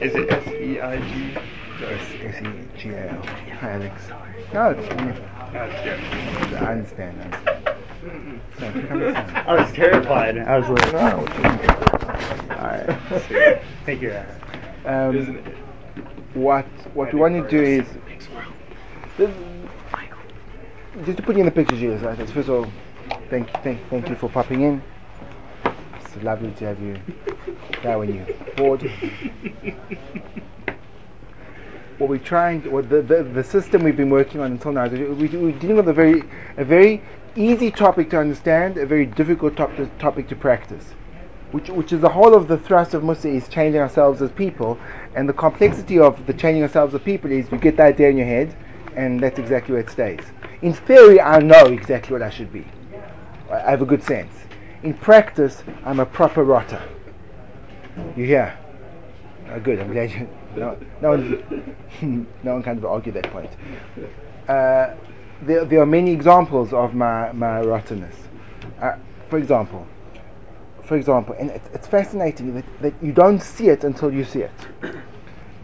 Is it S E I G? S-E-G-A-L. Hi, Alex. No, it's, good. I understand. I understand. So, come inside. I was terrified. I was like, No, what you- Alright. thank you. Um, Isn't what what we want to do is just to put you in the picture, Jesus. Right? First of all, thank thank thank you for popping in. It's lovely to have you there when you're bored. What we're trying, what the, the, the system we've been working on until now, we, we're dealing with a very a very easy topic to understand, a very difficult top, topic to practice which, which is the whole of the thrust of Mussar is changing ourselves as people, and the complexity of the changing ourselves as people is you get the idea in your head, and that's exactly where it stays. In theory, I know exactly what I should be. I have a good sense. In practice, I'm a proper rotter. You hear? Uh, good. I'm glad you. No, no one, no one can argue that point. Uh, there, there are many examples of my my rottenness. Uh, for example, for example, and it, it's fascinating that, that you don't see it until you see it.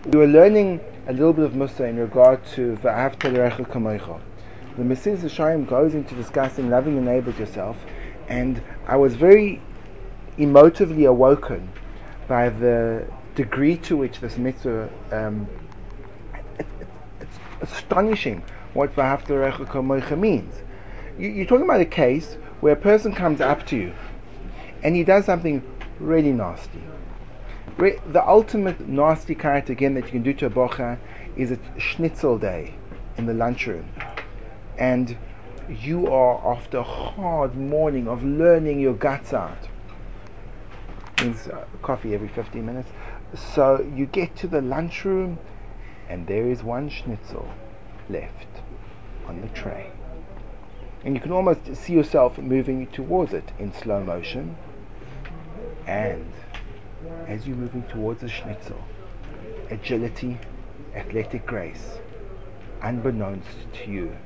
We were learning a little bit of Mussar in regard to Va'avta kamoicha. The Mesilas Yesharim goes into discussing loving your neighbor yourself, and I was very emotively awoken by the degree to which this mitzvah. Um, it, it, it's astonishing what kamoicha means. You, you're talking about a case where a person comes up to you and he does something really nasty. Re- the ultimate nasty character again that you can do to a bocha is a schnitzel day in the lunchroom, and you are after a hard morning of learning your guts out. Means uh, coffee every 15 minutes. So you get to the lunchroom, and there is one schnitzel left on the tray. And you can almost see yourself moving towards it in slow motion. And as you're moving towards the schnitzel, agility, athletic grace, unbeknownst to you,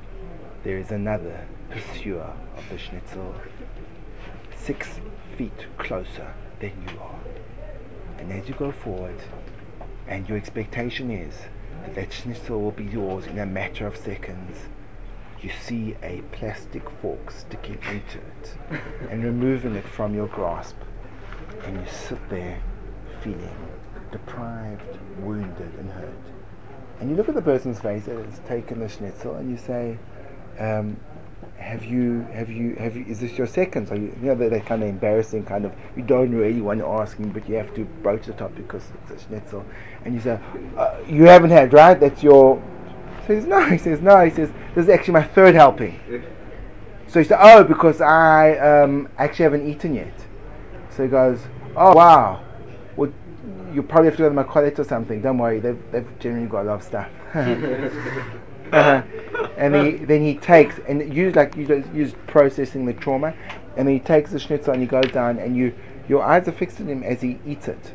there is another pursuer of the schnitzel six feet closer than you are. And as you go forward, and your expectation is that that schnitzel will be yours in a matter of seconds, you see a plastic fork sticking into it and removing it from your grasp and you sit there feeling deprived, wounded, and hurt. And you look at the person's face that has taken the schnitzel, and you say, um, "Have you? Have you? Have you? Is this your second? So you, you know that, that kind of embarrassing kind of. You don't really want to ask him, but you have to broach the topic because it's a schnitzel. And you say, uh, "You haven't had, right? That's your." so He says, "No." He says, "No." He says, "This is actually my third helping." So he said, "Oh, because I um, actually haven't eaten yet." So he goes, "Oh wow, well you probably have to go to my college or something. Don't worry, they've, they've generally got a lot of stuff." uh, and he, then he takes and use like you just use processing the trauma, and then he takes the schnitzel and he goes down and you your eyes are fixed on him as he eats it.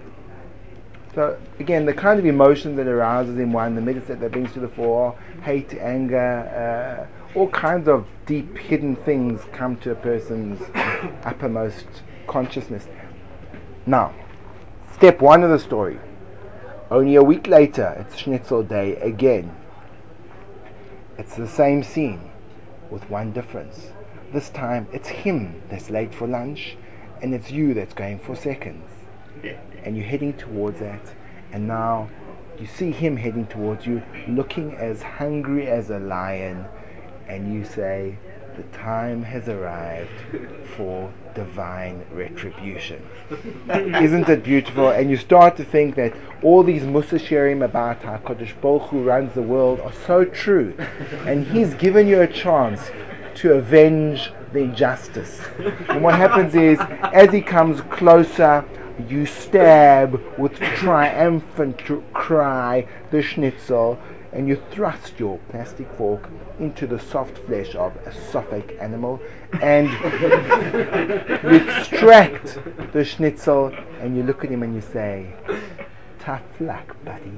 So again, the kind of emotion that arouses in one, the medicine that brings to the fore, hate, anger, uh, all kinds of deep hidden things come to a person's uppermost consciousness. Now, step one of the story. Only a week later, it's Schnitzel Day again. It's the same scene, with one difference. This time, it's him that's late for lunch, and it's you that's going for seconds. And you're heading towards that, and now you see him heading towards you, looking as hungry as a lion, and you say, The time has arrived for divine retribution. Isn't it beautiful? And you start to think that all these Mussar Shirim about how Kodesh Baruch Hu runs the world are so true. And he's given you a chance to avenge the injustice. And what happens is, as he comes closer, you stab with triumphant cry the schnitzel and you thrust your plastic fork into the soft flesh of a Suffolk animal and you extract the schnitzel and you look at him and you say, Tough luck, buddy.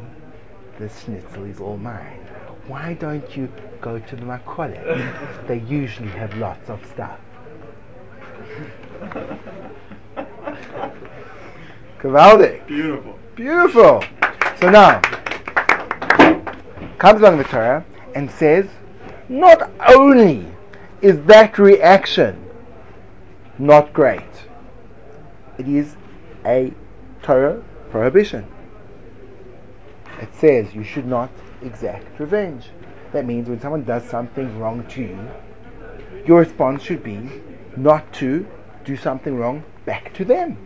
The schnitzel is all mine. Why don't you go to the Makolet? They usually have lots of stuff. Gewaldig. Beautiful. Beautiful. So now, comes along the Torah and says, not only is that reaction not great, it is a Torah prohibition. It says you should not exact revenge. That means when someone does something wrong to you, your response should be not to do something wrong back to them.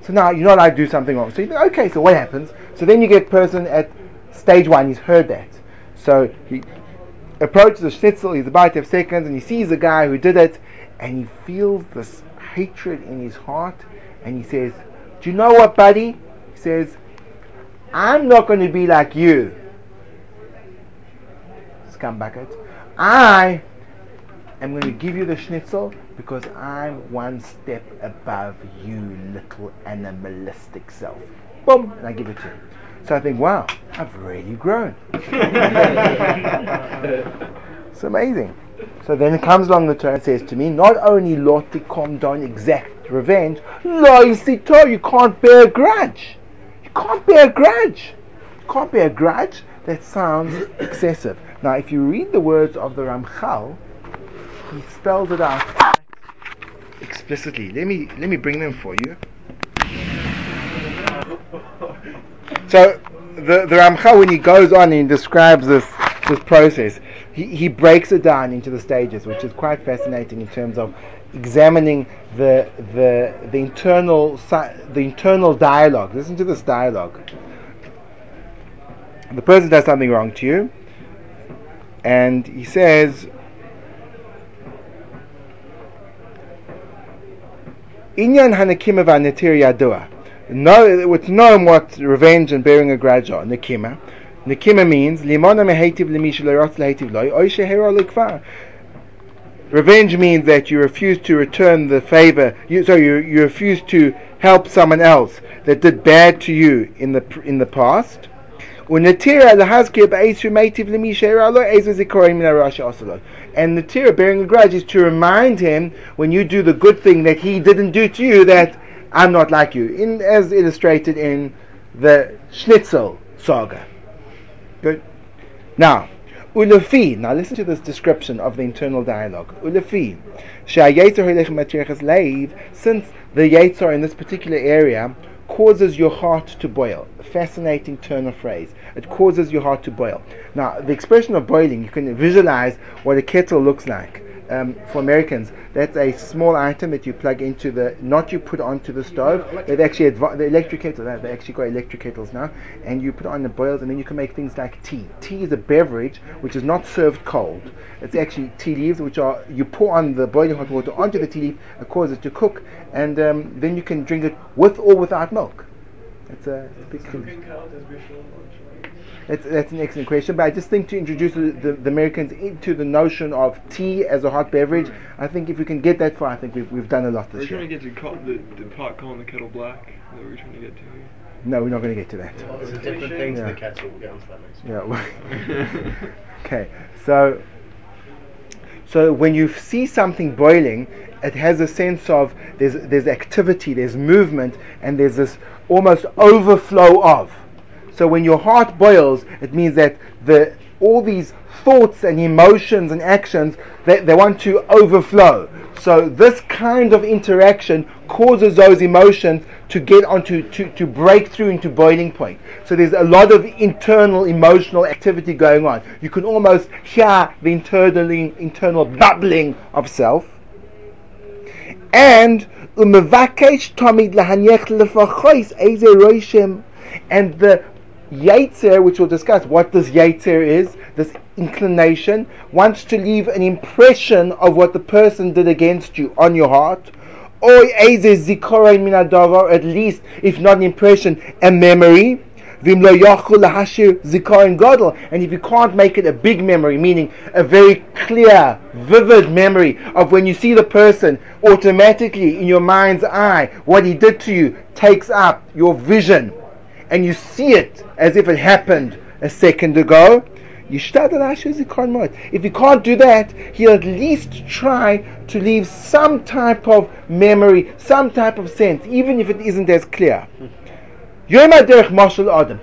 So now you're not allowed to do something wrong. So you think, okay, so what happens? So then you get person at stage one, he's heard that. So he approaches the schnitzel, he's about to have seconds, and he sees the guy who did it, and he feels this hatred in his heart, and he says, Do you know what, buddy? He says, I'm not going to be like you. Scumbucket. I am going to give you the schnitzel because I'm one step above you, little animalistic self. Boom, and I give it to you. So I think, wow, I've really grown. it's amazing. So then it comes along the turn and says to me, not only lotikom don't exact revenge, loisito, you can't bear a grudge. You can't bear a grudge. You can't bear a grudge. That sounds excessive. Now, if you read the words of the Ramchal, he spells it out explicitly. Let me let me bring them for you. So the the Ramchal, when he goes on and describes this this process, he, he breaks it down into the stages, which is quite fascinating in terms of examining the the the internal the internal dialogue. Listen to this dialogue. The person does something wrong to you, and he says. Inyan hanakima v'anetir yadua know it's known what revenge and bearing a grudge are. Nikima. Nikima means limona loy Revenge means that you refuse to return the favor. You, so you, you refuse to help someone else that did bad to you in the in the past. And the tira bearing a grudge is to remind him when you do the good thing that he didn't do to you that I'm not like you, in, as illustrated in the Schnitzel saga. Good. Now, Ulefi, now listen to this description of the internal dialogue. Ulefi, since the Yetzer in this particular area causes your heart to boil. Fascinating turn of phrase. It causes your heart to boil. Now, the expression of boiling, you can visualize what a kettle looks like um, for Americans, that's a small item that you plug into the, not you put onto the stove. They've actually, adva- the electric kettle, They've actually got electric kettles now, and you put on the boils, and then you can make things like tea. Tea is a beverage which is not served cold. It's actually tea leaves, which are, you pour on the boiling hot water onto the tea leaf, it causes it to cook, and um, then you can drink it with or without milk. It's a, it's a big thing. That's, that's an excellent question. But I just think to introduce the, the, the, Americans into the notion of tea as a hot beverage, I think if we can get that far, I think we've, we've done a lot this year. We're trying to get to call, the, the pot calling the kettle black. That we're trying to get to. No, we're not going to get to that. Well, it's a different thing yeah. to the kettle. We'll get onto that next. Yeah. okay. So. So when you see something boiling, it has a sense of there's there's activity, there's movement, and there's this almost overflow of. So when your heart boils, it means that the all these thoughts and emotions and actions they, they want to overflow. So this kind of interaction causes those emotions to get onto to, to break through into boiling point. So there's a lot of internal emotional activity going on. You can almost hear the internally internal bubbling of self. And and the Yetzer, which we'll discuss, what this Yetzer is, this inclination, wants to leave an impression of what the person did against you on your heart. Or at least, if not an impression, a memory. And if you can't make it a big memory, meaning a very clear, vivid memory of when you see the person, automatically in your mind's eye, what he did to you takes up your vision and you see it as if it happened a second ago, if you can't do that, he'll at least try to leave some type of memory, some type of sense, even if it isn't as clear.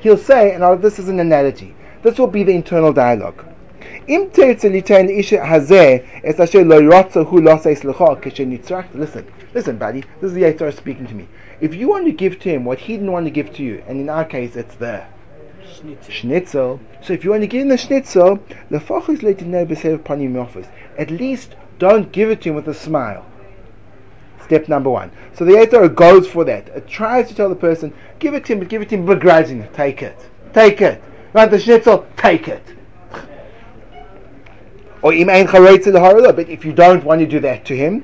He'll say, and this is an analogy. This will be the internal dialogue. Listen, listen, buddy. This is the Yitzhak speaking to me. If you want to give to him what he didn't want to give to you, and in our case it's the schnitzel. So if you want to give him the schnitzel, the focus let lefachos leitinei b'sev panim office. At least don't give it to him with a smile. Step number one. So the Yitzhak goes for that. It tries to tell the person, give it to him, but give it to him begrudgingly. Take it. Take it. Want the schnitzel? Take it. Or im ein. But if you don't want to do that to him,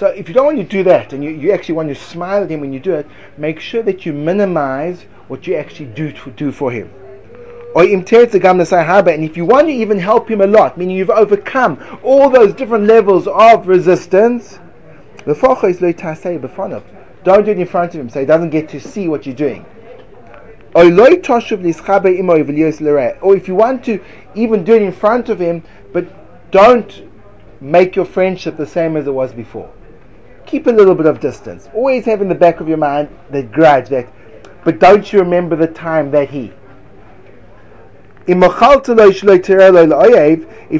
So if you don't want to do that, and you, you actually want to smile at him when you do it, make sure that you minimize what you actually do to, do for him. Or and if you want to even help him a lot, meaning you've overcome all those different levels of resistance. Don't do it in front of him, so he doesn't get to see what you're doing. Or if you want to even do it in front of him, but don't make your friendship the same as it was before. Keep a little bit of distance. Always have in the back of your mind that grudge, that, but don't you remember the time that he. If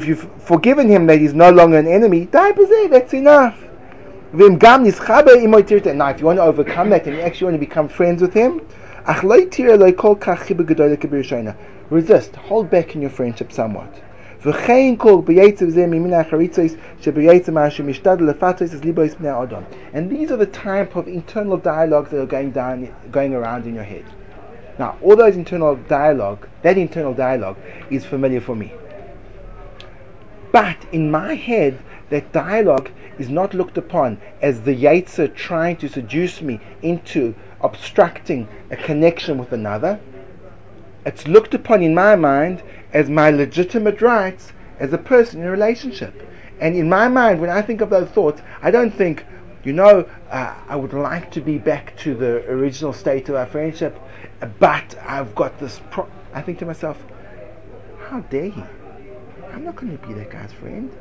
you've forgiven him that he's no longer an enemy, that's enough. Now, if you want to overcome that and you actually want to become friends with him, resist, hold back in your friendship somewhat. And these are the type of internal dialogues that are going down, going around in your head. Now, all those internal dialogue, that internal dialogue is familiar for me. But in my head, that dialogue is not looked upon as the Yetzer trying to seduce me into obstructing a connection with another. It's looked upon in my mind as my legitimate rights as a person in a relationship. And in my mind, when I think of those thoughts, I don't think, you know, uh, I would like to be back to the original state of our friendship, but I've got this. Pro-. I think to myself, how dare he? I'm not going to be that guy's friend.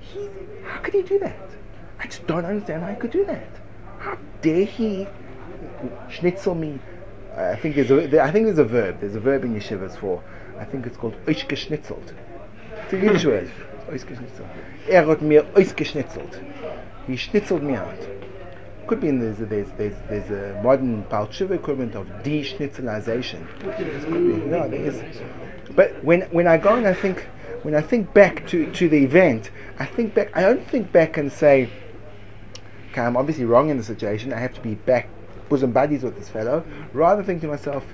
He, how could he do that? I just don't understand how he could do that. How dare he schnitzel me? I think there's a, I think there's a verb. There's a verb in yeshivas for. I think it's called oishgeschnitzelt. It's a Yiddish word. Oishgeschnitzelt. Er hat mir oishgeschnitzelt. He schnitzeled me out. Could be in there's a, there's, there's, there's a modern Balchiva equivalent of de-schnitzelization. No, there is. But when when I go and I think when I think back to, to the event, I think back. I don't think back and say, "Okay, I'm obviously wrong in the situation. I have to be back bosom buddies with this fellow." Rather think to myself,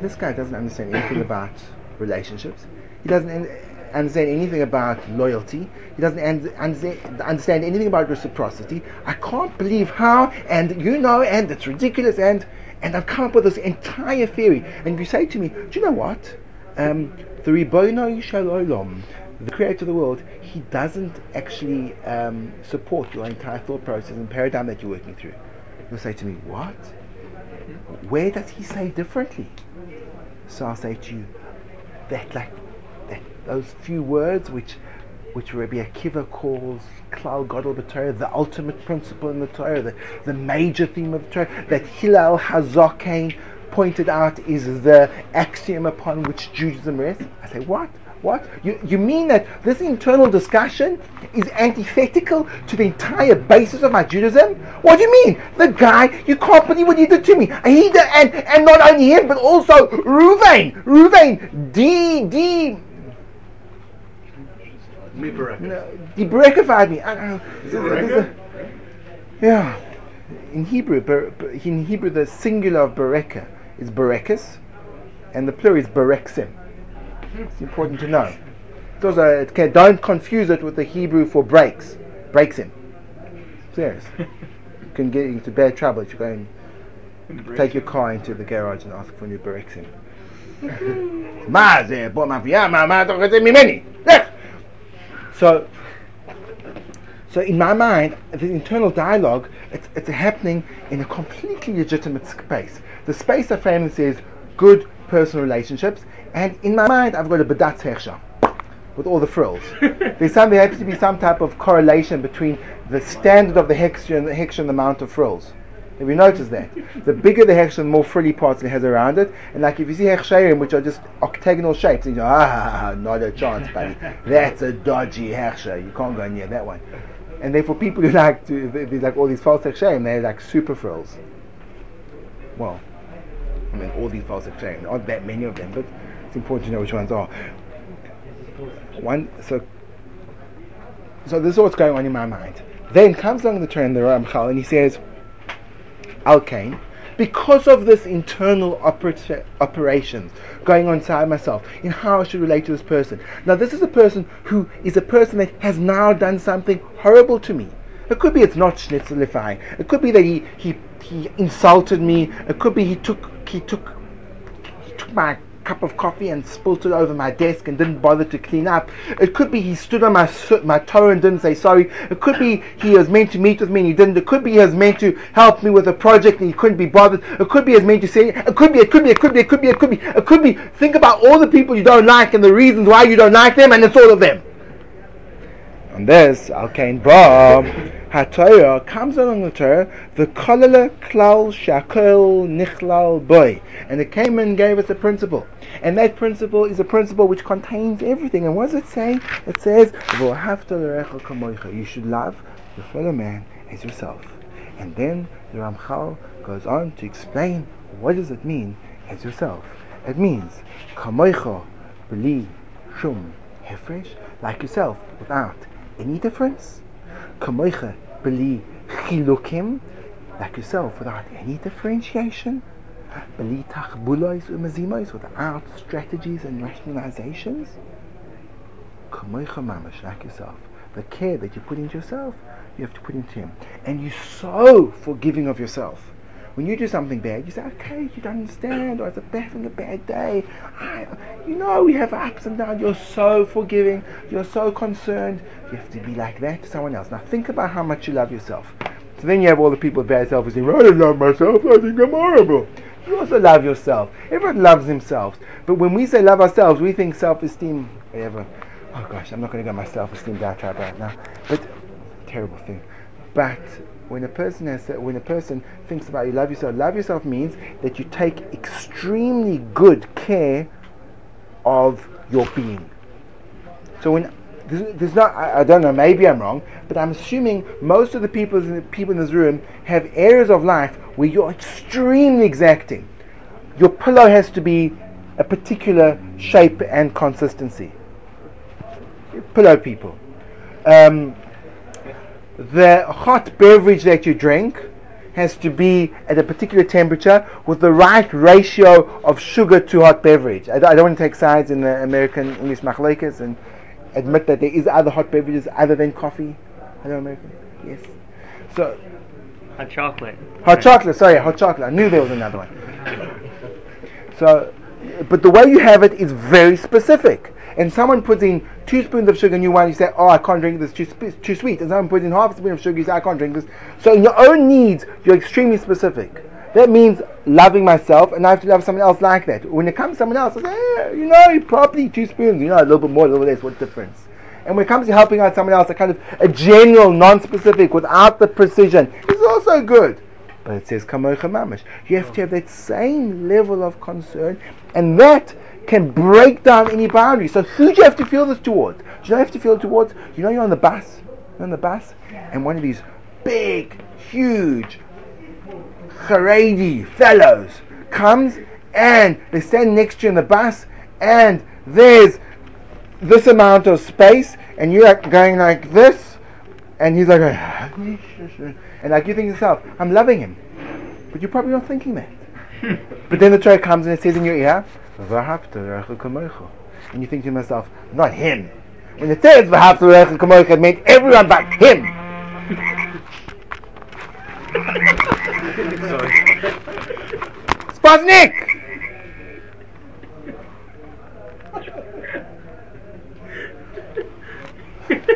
"This guy doesn't understand anything about relationships. He doesn't understand anything about loyalty. He doesn't understand anything about reciprocity. I can't believe how, and you know, and it's ridiculous, and and I've come up with this entire theory. And you say to me, do you know what? Um, the Ribono Shel Olam, the creator of the world, he doesn't actually um, support your entire thought process and paradigm that you're working through. You'll say to me, What? Where does he say differently? So I'll say to you, that like that those few words which which Rabbi Akiva calls Klal Gadol b'Torah, the ultimate principle in the Torah, the, the major theme of the Torah, that Hillel Hazaken pointed out is the axiom upon which Judaism rests. I say, what? What? You, you mean that this internal discussion is antithetical to the entire basis of my Judaism? What do you mean? The guy, you can't believe what he did to me. He did, and, and not only him, but also Ruvain. Ruvain, D, D. Me no, He berekified me. Uh, I. Yeah. In Hebrew, in Hebrew, the singular of bereka is berekis, and the plural is bereksim. It's important to know. Those are, okay, don't confuse it with the Hebrew for breaks. Breaks him. Serious. you can get into bad trouble if you go and take your car into the garage and ask for new bereksim. Eh, so so in my mind, the internal dialogue, it's, it's happening in a completely legitimate space. The space of family says good personal relationships, and in my mind, I've got a bedatz hechsher. with all the frills. There's some, there has to be some type of correlation between the standard of the hechsher and the hechsher and the amount of frills. Have you noticed that? The bigger the hechsher, the more frilly parts it has around it. And like if you see hechsherim, which are just octagonal shapes, you go, ah, not a chance, buddy. That's a dodgy hechsher. You can't go near that one. And therefore, people who like to, there's like all these false hechsherim, they're like super frills. Well, I mean, all these false there aren't that many of them, but it's important to know which ones are. One, so, so this is what's going on in my mind. Then comes along the turn the Ramchal and he says, Alkane, because of this internal opera- operations going on inside myself in how I should relate to this person. Now, this is a person who is a person that has now done something horrible to me. It could be it's not schnitzelifying. It could be that he, he, he insulted me. It could be he took he took he took my cup of coffee and spilt it over my desk and didn't bother to clean up. It could be he stood on my my toe and didn't say sorry. It could be he was meant to meet with me and he didn't. It could be he was meant to help me with a project and he couldn't be bothered. It could be he was meant to say. It could be. It could be. It could be. It could be. It could be. It could be. Think about all the people you don't like and the reasons why you don't like them, and it's all of them. On this, Al Bob. HaTorah comes along the Torah, the kolala klal shakol nichlal boy. And it came and gave us a principle. And that principle is a principle which contains everything. And what does it say? It says, You should love your fellow man as yourself. And then the Ramchal goes on to explain what does it mean as yourself. It means kamoicha beli shum hefresh, like yourself, without any difference. Kamoicha beli chilukim, like yourself, without any differentiation. Beli tachbulois umazimois, without strategies and rationalizations. Kamoicha mamash, like yourself. The care that you put into yourself, you have to put into him. And you're so forgiving of yourself. When you do something bad, you say, okay, you don't understand, or it's a bad thing, a bad day. I, you know, we have ups and downs. You're so forgiving. You're so concerned. You have to be like that to someone else. Now think about how much you love yourself. So then you have all the people with bad self-esteem. I don't love myself. I think I'm horrible. You also love yourself. Everyone loves themselves. But when we say love ourselves, we think self-esteem, whatever. Oh gosh, I'm not going to get my self-esteem down right now. But terrible thing. But when a person has when a person thinks about you love yourself love yourself means that you take extremely good care of your being. So when there's not I, I, don't know maybe I'm wrong but I'm assuming most of the people in the people in this room have areas of life where you're extremely exacting. Your pillow has to be a particular shape and consistency. Pillow people. Um, the hot beverage that you drink has to be at a particular temperature with the right ratio of sugar to hot beverage. I, I don't want to take sides in the American English machlekes and admit that there is other hot beverages other than coffee. Hello, American. Yes. So. Hot chocolate. Hot chocolate. Sorry, hot chocolate. I knew there was another one. So, but the way you have it is very specific and someone puts in two spoons of sugar in your wine, you say, oh, I can't drink this, too, too sweet. And someone puts in half a spoon of sugar, you say, I can't drink this. So in your own needs, you're extremely specific. That means loving myself, and I have to love someone else like that. When it comes to someone else, I say, eh, you know, probably two spoons, you know, a little bit more, a little less, what difference? And when it comes to helping out someone else, a kind of a general, non-specific, without the precision, is also good. But it says kamocha mamish. You have to have that same level of concern, and that can break down any boundary. So who do you have to feel this towards? Do you you have to feel it towards? You know you're on the bus. You're on the bus, and one of these big, huge, Haredi fellows comes and they stand next to you in the bus, and there's this amount of space, and you're going like this, and he's like, ah, and like you think to yourself, I'm loving him, but you're probably not thinking that. but then the Torah comes and it says in your ear, and you think to yourself, not him. When it says it meant everyone but him. Sputnik!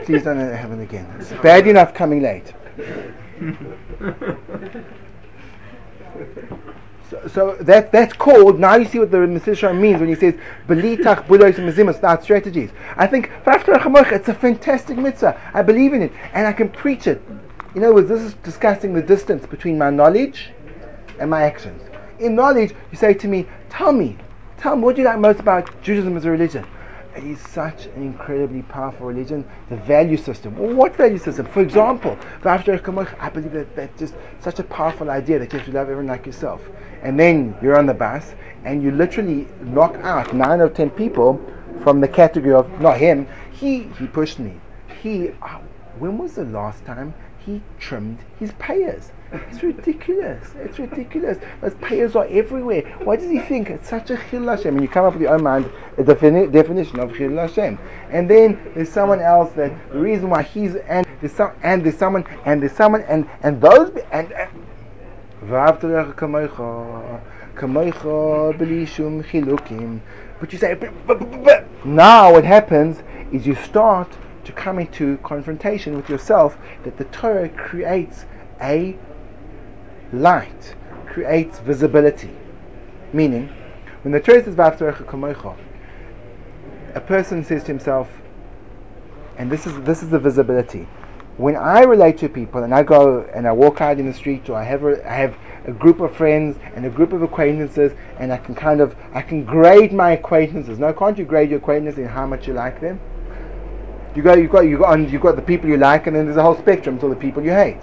Please don't have it happen again. It's bad enough coming late. So, so that that's called. Now you see what the Mesilah means when he says belitach mezimus, not strategies. I think it's a fantastic mitzvah. I believe in it and I can preach it. In other words, this is discussing the distance between my knowledge and my actions. In knowledge, you say to me, "Tell me, tell me, what do you like most about Judaism as a religion?" Is such an incredibly powerful religion. The value system. What value system? For example, after I believe that that's just such a powerful idea that you have to love everyone like yourself. And then you're on the bus and you literally knock out nine or ten people from the category of not him. He he pushed me. He. Oh, when was the last time he trimmed his payers? It's ridiculous. It's ridiculous. Those payers are everywhere. Why does he think it's such a chil Hashem? And you come up with your own mind a defini- definition of chil Hashem. And then there's someone else that the reason why he's and there's some and there's someone and there's someone and and those and. and but you say, but, but, but, now what happens is you start to come into confrontation with yourself that the Torah creates a light creates visibility. Meaning, when the Torah says kamoicha, a person says to himself, and this is this is the visibility. When I relate to people and I go and I walk out in the street or I have a, I have a group of friends and a group of acquaintances and I can kind of I can grade my acquaintances. Now can't you grade your acquaintances in how much you like them? You got you got you got you got the people you like and then there's a whole spectrum to the people you hate.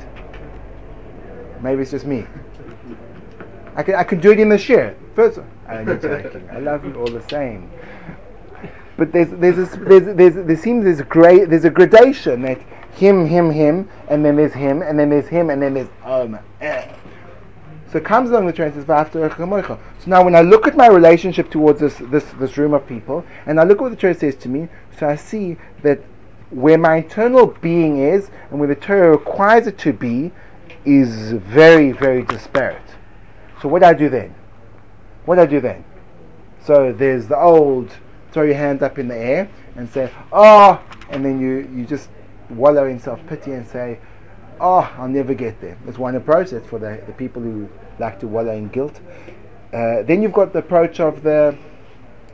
Maybe it's just me. I can, I do it in the share. First, I'm joking. I love you all the same. But there's, there's, this, there's, there's, there seems there's a, gra- there's a gradation that him, him, him, and then there's him, and then there's him, and then there's um. Eh. So it comes along the train says So now when I look at my relationship towards this, this, this room of people, and I look at what the Torah says to me, so I see that where my internal being is, and where the Torah requires it to be, is very, very disparate. So what do I do then? What do I do then? So there's the old throw your hands up in the air and say, oh, and then you, you just wallow in self pity and say, oh, I'll never get there. That's one approach. That's for the, the people who like to wallow in guilt. Uh, then you've got the approach of the,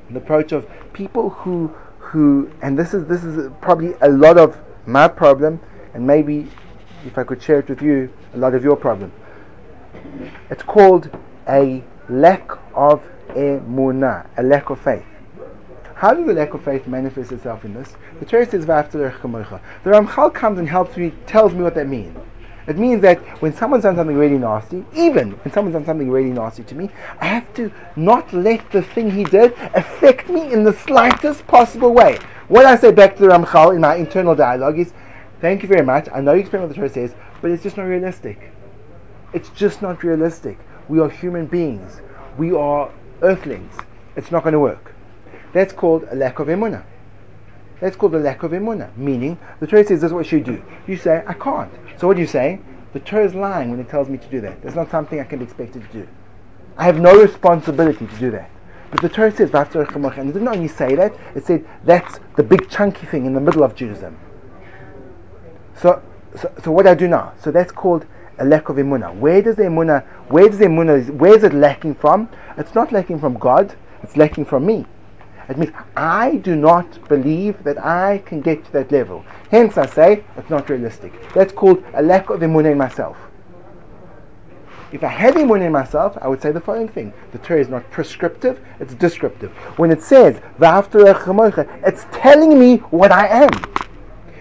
the approach of people who who and this is this is probably a lot of my problem and maybe if I could share it with you, a lot of your problem. It's called a lack of emunah, a lack of faith. How does the lack of faith manifest itself in this? The Torah says, The Ramchal comes and helps me, tells me what that means. It means that when someone's done something really nasty, even when someone's done something really nasty to me, I have to not let the thing he did affect me in the slightest possible way. What I say back to the Ramchal in my internal dialogue is, Thank you very much. I know you explain what the Torah says, but it's just not realistic. It's just not realistic. We are human beings. We are earthlings. It's not going to work. That's called a lack of emunah. That's called a lack of emunah. Meaning, the Torah says this is what you do. You say, I can't. So what do you say? The Torah is lying when it tells me to do that. That's not something I can be expected to do. I have no responsibility to do that. But the Torah says, and it didn't only say that, it said that's the big chunky thing in the middle of Judaism. So, so, so what do I do now? So that's called a lack of emunah. Where does the emunah, where does the emunah, where is it lacking from? It's not lacking from God, it's lacking from me. It means I do not believe that I can get to that level. Hence I say it's not realistic. That's called a lack of emunah in myself. If I had emunah in myself, I would say the following thing. The Torah is not prescriptive, it's descriptive. When it says, it's telling me what I am.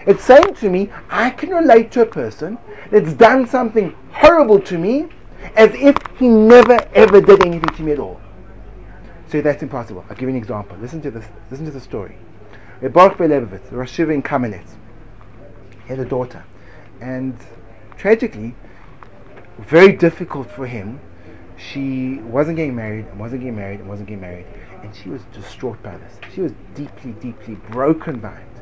It's saying to me, I can relate to a person that's done something horrible to me as if he never ever did anything to me at all. So that's impossible. I'll give you an example. Listen to this. Listen to the story. Baruch Ber Leibowitz, Rosh Yeshiva in Kamenetz, he had a daughter, and tragically, very difficult for him. She wasn't getting married, and wasn't getting married, and wasn't getting married, and she was distraught by this. She was deeply, deeply broken by it.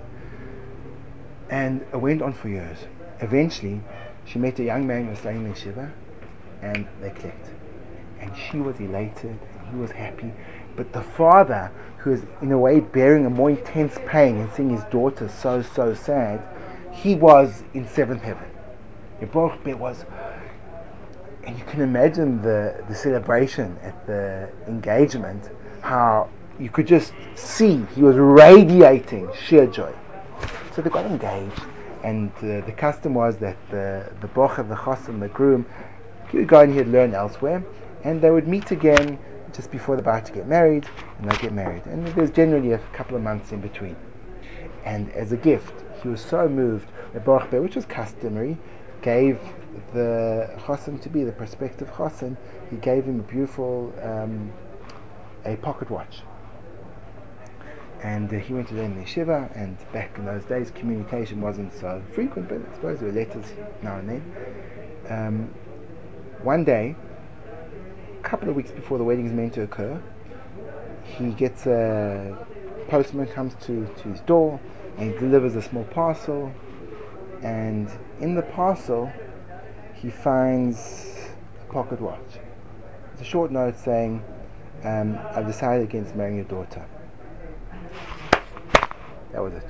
And it went on for years. Eventually, she met a young man who was in yeshiva, and they clicked. And she was elated, and he was happy. But the father, who was in a way bearing a more intense pain and seeing his daughter so, so sad, he was in seventh heaven. Baruch was, and you can imagine the, the celebration at the engagement, how you could just see he was radiating sheer joy. So they got engaged, and uh, the custom was that the the bocher, the chosim, the groom, he would go and he'd learn elsewhere, and they would meet again just before they're about to get married, and they get married. And there's generally a couple of months in between. And as a gift, he was so moved, the Baruch which was customary, gave the chosim to be the prospective chosim, he gave him a beautiful um, a pocket watch. And uh, he went to learn in the yeshiva, and back in those days, communication wasn't so frequent, but I suppose there were letters now and then. Um, one day, a couple of weeks before the wedding is meant to occur, he gets a postman comes to, to his door and he delivers a small parcel and in the parcel he finds a pocket watch. It's a short note saying, um, I've decided against marrying your daughter. That was it.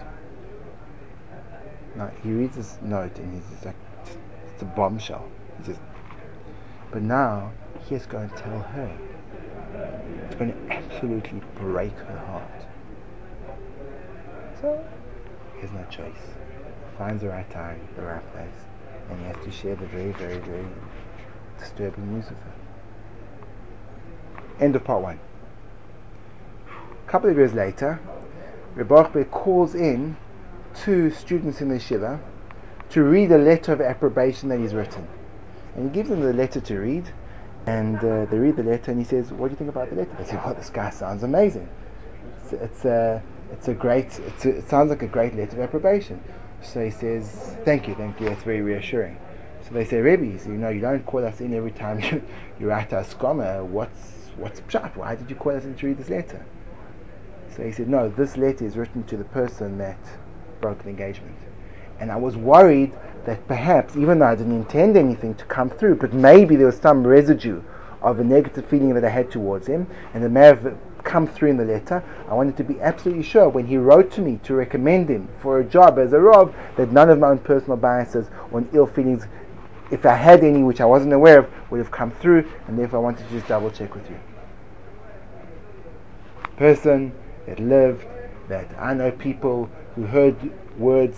Now he reads this note and he's just like, it's a bombshell. He says, but now he has to tell her. It's going to absolutely break her heart. So he has no choice. Finds the right time, the right place, and he has to share the very, very, very disturbing news with her. End of part one. A couple of years later, Rebbe calls in two students in the yeshiva to read a letter of approbation that he's written. And he gives them the letter to read, and uh, they read the letter, and he says, "What do you think about the letter?" They say, "Well, this guy sounds amazing. It's, it's a, it's a great, it's a, it sounds like a great letter of approbation." So he says, "Thank you, thank you. That's very reassuring." So they say, "Rebbe, so, you know, you don't call us in every time you, you write a skoma. What's what's pshat? Why did you call us in to read this letter?" So he said, "No, this letter is written to the person that broke the engagement." And I was worried that perhaps, even though I didn't intend anything to come through, but maybe there was some residue of a negative feeling that I had towards him, and it may have come through in the letter. I wanted to be absolutely sure when he wrote to me to recommend him for a job as a Rav that none of my own personal biases or ill feelings, if I had any which I wasn't aware of, would have come through, and therefore I wanted to just double check with you. Person that lived, that I know people who heard words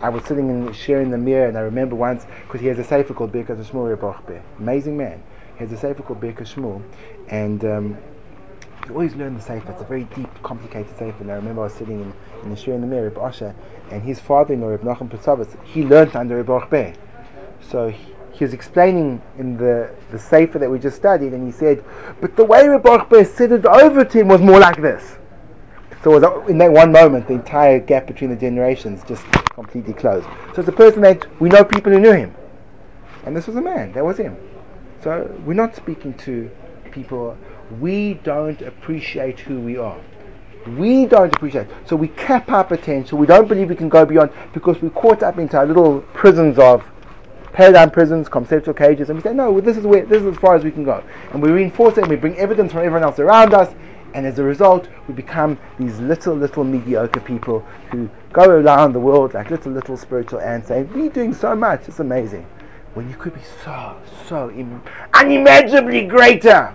I was sitting in and sharing the mirror, and I remember once because he has a sefer called Birkas Shmuel Reb Baruch Ber. Amazing man. He has a sefer called Birkas Shmuel, and um, he always learn the sefer. It's a very deep, complicated sefer. And I remember I was sitting in, in the sharing the mirror, Reb Asher, and his father-in-law, Reb Nachum Partzovitz, he learned under Reb So he, he was explaining in the, the sefer that we just studied, and he said, but the way Reb said it over to him was more like this. So it was in that one moment, the entire gap between the generations just completely closed. So it's a person that we know people who knew him. And this was a man, that was him. So we're not speaking to people, we don't appreciate who we are. We don't appreciate. So we cap our potential. We don't believe we can go beyond because we're caught up into our little prisons of paradigm prisons, conceptual cages, and we say, no, well, this is where this is as far as we can go. And we reinforce it and we bring evidence from everyone else around us, and as a result, we become these little, little mediocre people who go around the world like little, little spiritual ants saying, we're doing so much, it's amazing. When you could be so, so unimaginably greater.